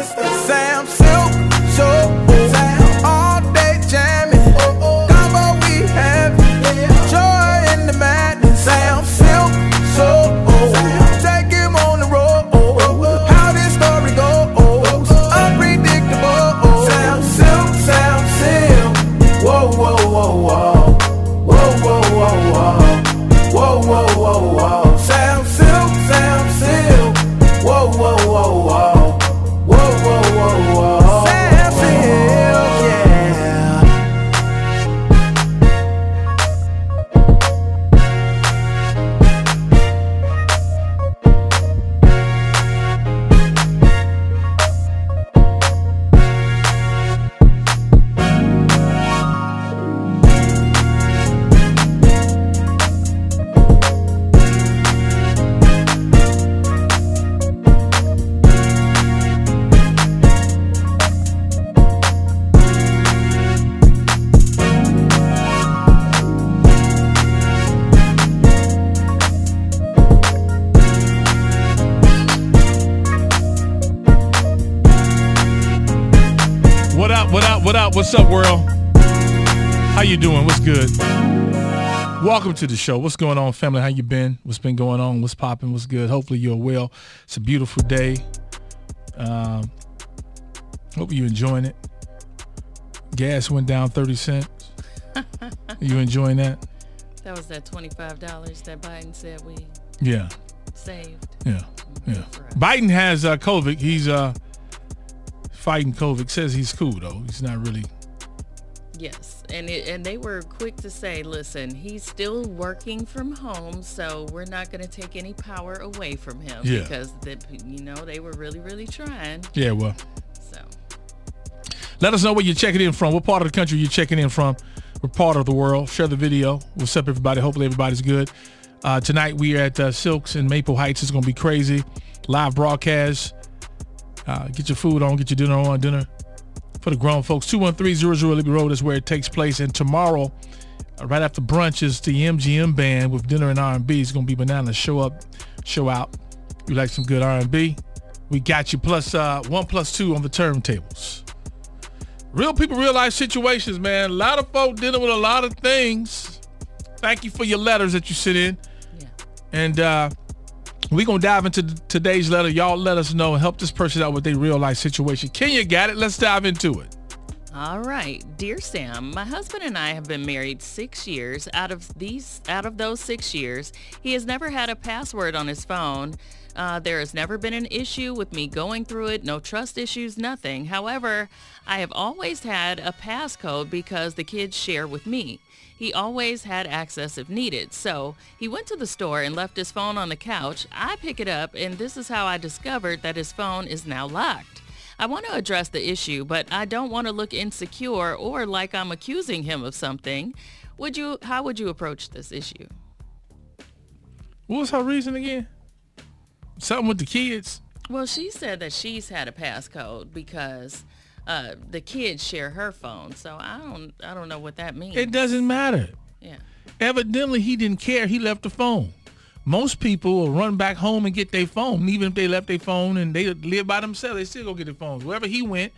It's What up? What up? What up? What's up, world? How you doing? What's good? Welcome to the show. What's going on, family? How you been? What's been going on? What's popping? What's good? Hopefully you're well. It's a beautiful day. Um, hope you're enjoying it. Gas went down 30 cents. you enjoying that? That was that twenty-five dollars that Biden said we Yeah. saved. Yeah. Yeah. Biden has uh, COVID. He's uh, fighting COVID. Says he's cool though. He's not really. Yes, and it, and they were quick to say, listen, he's still working from home, so we're not going to take any power away from him Yeah. because the, you know they were really really trying. Yeah. Well. So Let us know where you're checking in from. What part of the country you're checking in from. What part of the world. Share the video. What's up, everybody? Hopefully everybody's good. Uh, tonight we are at uh, Silks in Maple Heights. It's going to be crazy. Live broadcast. Uh, get your food on. Get your dinner on. Dinner for the grown folks. 213-00 Libby Road is where it takes place. And tomorrow, uh, right after brunch, is the MGM band with dinner and R&B. It's going to be bananas. Show up, show out. You like some good R&B? We got you. Plus uh, one plus two on the turntables. Real people, real life situations, man. A lot of folk dealing with a lot of things. Thank you for your letters that you sent in. yeah, And uh, we're going to dive into today's letter. Y'all let us know help this person out with their real life situation. Kenya got it. Let's dive into it. All right, dear Sam, my husband and I have been married six years. Out of these, out of those six years, he has never had a password on his phone. Uh, there has never been an issue with me going through it. No trust issues, nothing. However, I have always had a passcode because the kids share with me. He always had access if needed. So he went to the store and left his phone on the couch. I pick it up, and this is how I discovered that his phone is now locked. I want to address the issue, but I don't want to look insecure or like I'm accusing him of something. Would you how would you approach this issue? What was her reason again? Something with the kids? Well, she said that she's had a passcode because uh, the kids share her phone. So I don't I don't know what that means. It doesn't matter. yeah. Evidently, he didn't care. He left the phone. Most people will run back home and get their phone, even if they left their phone and they live by themselves. They still go get their phones. Wherever he went,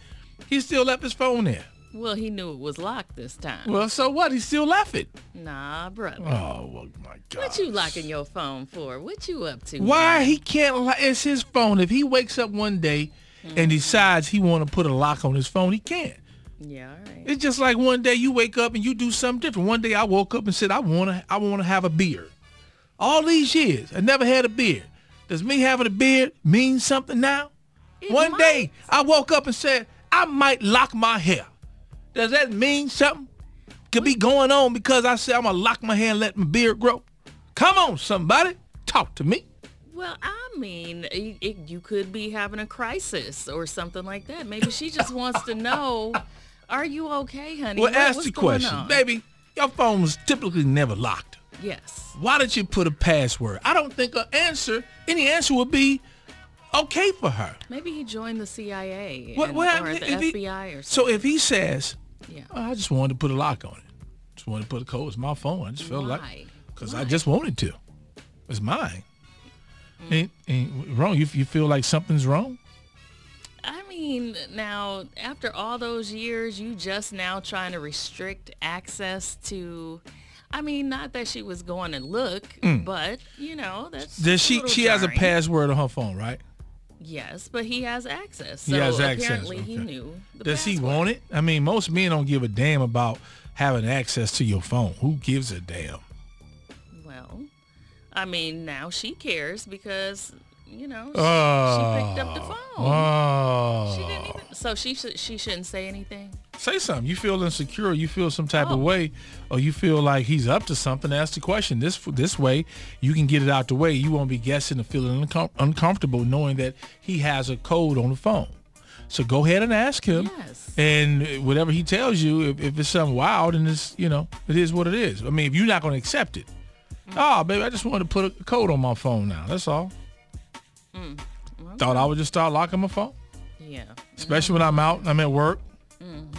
he still left his phone there. Well, he knew it was locked this time. Well, so what? He still left it. nah, brother. Oh well, my God! What you locking your phone for? What you up to? Why man? he can't? Li- it's his phone. If he wakes up one day Mm-hmm. and decides he want to put a lock on his phone, he can't. Yeah, all right. It's just like one day you wake up and you do something different. One day I woke up and said I want to. I want to have a beard. All these years I never had a beard. Does me having a beard mean something now? It one might. day I woke up and said I might lock my hair. Does that mean something? Could be going on because I said I'm gonna lock my hair and let my beard grow. Come on, somebody, talk to me. Well, I mean, it, it, you could be having a crisis or something like that. Maybe she just wants to know, are you okay, honey? Well, What- ask the question, on? baby. Your phone was typically never locked. Yes. Why did you put a password? I don't think an answer, any answer would be okay for her. Maybe he joined the CIA What, and- what or happened the if he- FBI or So if he says, yeah. oh, I just wanted to put a lock on it. Just wanted to put a code. It's my phone. I just felt like, because I just wanted to. It's mine. Mm. Ain't, ain't wrong. You, you feel like something's wrong? I mean, now after all those years, you just now trying to restrict access to. I mean, not that she was going to look, but you know that's. Does Mm. she she has a password on her phone, right? Yes, but he has access. He So has access, apparently he knew. The Does he want it? I mean, most men don't give a damn about having access to your phone. Who gives a damn? Well, I mean, now she cares because you know she, Oh. she picked up the ah. phone. Oh. She didn't even. So she should she shouldn't say anything. Say something. You feel insecure. You feel some type of way, or you feel like he's up to something. Ask the question. This this way, you can get it out the way. You won't be guessing and feeling uncom- uncomfortable knowing that he has a code on the phone. So go ahead and ask him. Yes. And whatever he tells you, if, if it's something wild, and it's you know it is what it is. I mean, if you're not going to accept it, oh baby, I just wanted to put a code on my phone now. That's all. Thought I would just start locking my phone Yeah. especially when I'm out, and I'm at work. Mm-hmm.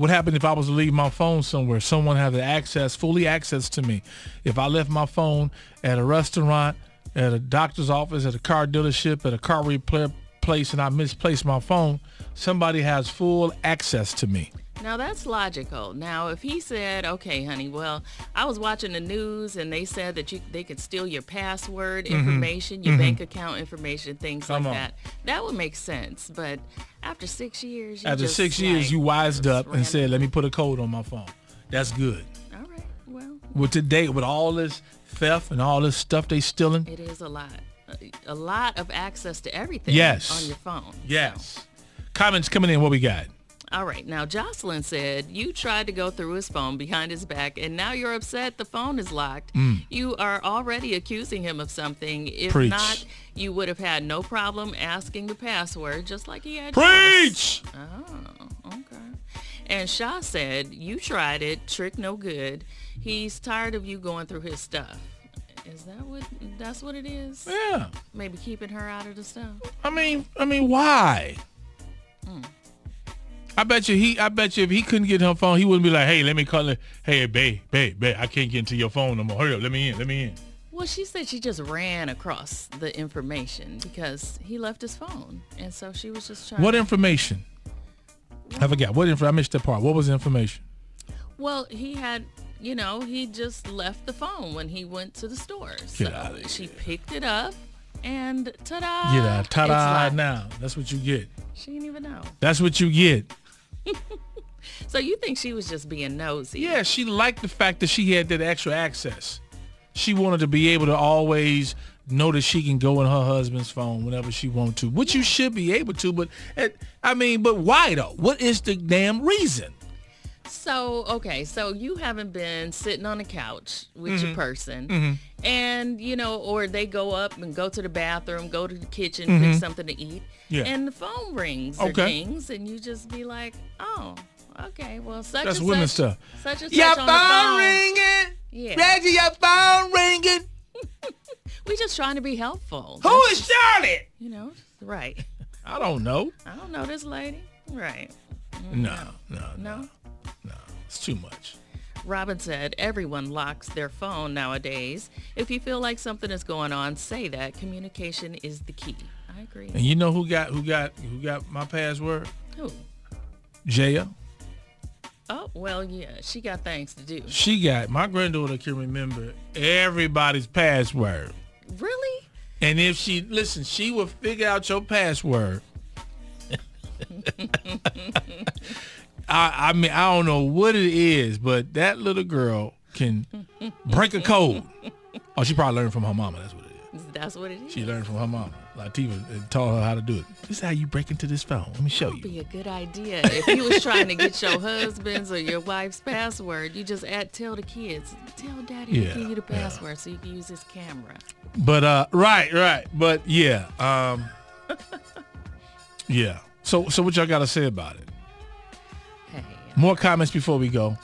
What happened if I was to leave my phone somewhere? Someone had access, fully access to me. If I left my phone at a restaurant, at a doctor's office, at a car dealership, at a car repair place, and I misplaced my phone, somebody has full access to me. Now that's logical. Now if he said, "Okay, honey, well, I was watching the news and they said that you they could steal your password information, your bank account information, things Mm-hmm. Come like on. that," that would make sense. But after six years, you After just, six years, you wised up and said, "Let me put a code on my phone." That's good. "All right, well, With today, with all this theft and all this stuff they stealing, it is a lot, a, a lot of access to everything Yes. on your phone." yes. Comments coming in. What we got? All right. Now, Jocelyn said you tried to go through his phone behind his back, and now you're upset the phone is locked. You are already accusing him of something. If Mm. Preach. not, you would have had no problem asking the password, just like he had. yours. Preach. Oh, okay. And Shaw said you tried it, trick no good. He's tired of you going through his stuff. Is that what? That's what it is. Yeah. Maybe keeping her out of the stuff. I mean, I mean, why? I bet you he. I bet you if he couldn't get her phone, he wouldn't be like, "Hey, let me call it. Hey, babe, babe, babe, I can't get into your phone no more. Hurry up, let me in, let me in." Well, she said she just ran across the information because he left his phone, and so she was just trying. What information? I forgot. What info? I missed that part. What was the information? well, he had, you know, he just left the phone when he went to the store. So she picked it up, and ta-da! It's ta-da! Now that's what you get. She didn't even know. That's what you get. So you think she was just being nosy? Yeah, she liked the fact that she had that extra access. She wanted to be able to always know that she can go in her husband's phone whenever she want to, which you should be able to. But eh, I mean, but why though? What is the damn reason? So okay, so you haven't been sitting on the couch with Mm-hmm. your person, and you know, or they go up and go to the bathroom, go to the kitchen, pick something to eat, Mm-hmm. Yeah. and the phone rings or Okay. dings, and you just be like, oh, okay, well, such That's and women such, stuff. such and Your such on the phone. ringing. Yeah. Reggie, your phone ringing. We just trying to be helpful. Who That's is Charlotte? You know, right? I don't know. I don't know this lady. Right? No, no, no, No. It's too much. Robin said everyone locks their phone nowadays. If you feel like something is going on, say that. Communication is the key. I agree. And you know who got who got who got my password? Who? Jaya. Oh, well, yeah, she got things to do. She got my granddaughter can remember everybody's password. Really? And if she listen, she will figure out your password. I I mean I don't know what it is, but that little girl can break a code. Oh, she probably learned from her mama. That's what it is. That's what it is. She learned from her mama. Latifah uh, taught her how to do it. This is how you break into this phone. Let me show you. That would be a good idea. If you was trying to get your husband's or your wife's password, you just add tell the kids, tell daddy Yeah, to give you the yeah. password so you can use his camera. But uh, right, right. But yeah, um, yeah. So so what y'all got to say about it? More comments before we go.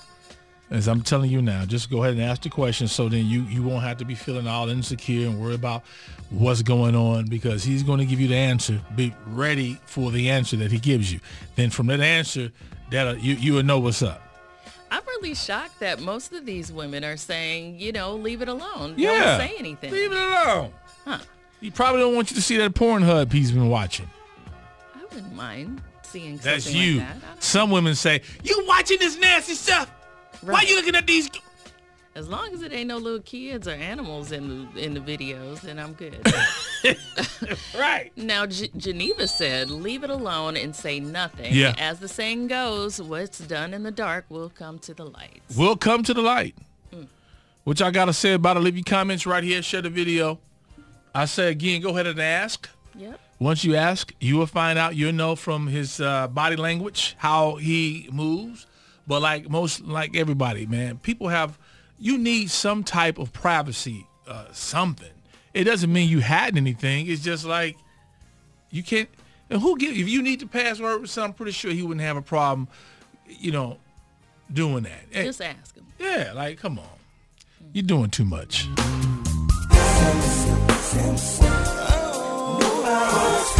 As I'm telling you now, just go ahead and ask the question so then you, you won't have to be feeling all insecure and worry about what's going on because he's going to give you the answer. Be ready for the answer that he gives you. Then from that answer, that you you will know what's up. I'm really shocked that most of these women are saying, you know, leave it alone. Yeah. Don't say anything. Leave it alone. Huh. He probably don't want you to see that porn hub he's been watching. I wouldn't mind seeing That's something you. like that. I Some women say, "You watching this nasty stuff? Why Right. you looking at these?" As long as it ain't no little kids or animals in the in the videos, then I'm good. Right. now, G- Geneva said, "Leave it alone and say nothing." Yeah. As the saying goes, what's done in the dark will come to the light. We'll come to the light. Hmm. What y'all got to say about it? Leave your comments right here. Share the video. I say again, go ahead and ask. Yep. Once you ask, you will find out. You'll know from his uh, body language how he moves. But like most, like everybody, man, people have. You need some type of privacy, uh, something. It doesn't mean you had anything. It's just like you can't. And who give if you need the password for something? I'm pretty sure he wouldn't have a problem, you know, doing that. Just ask him. yeah, like come on, you're doing too much about.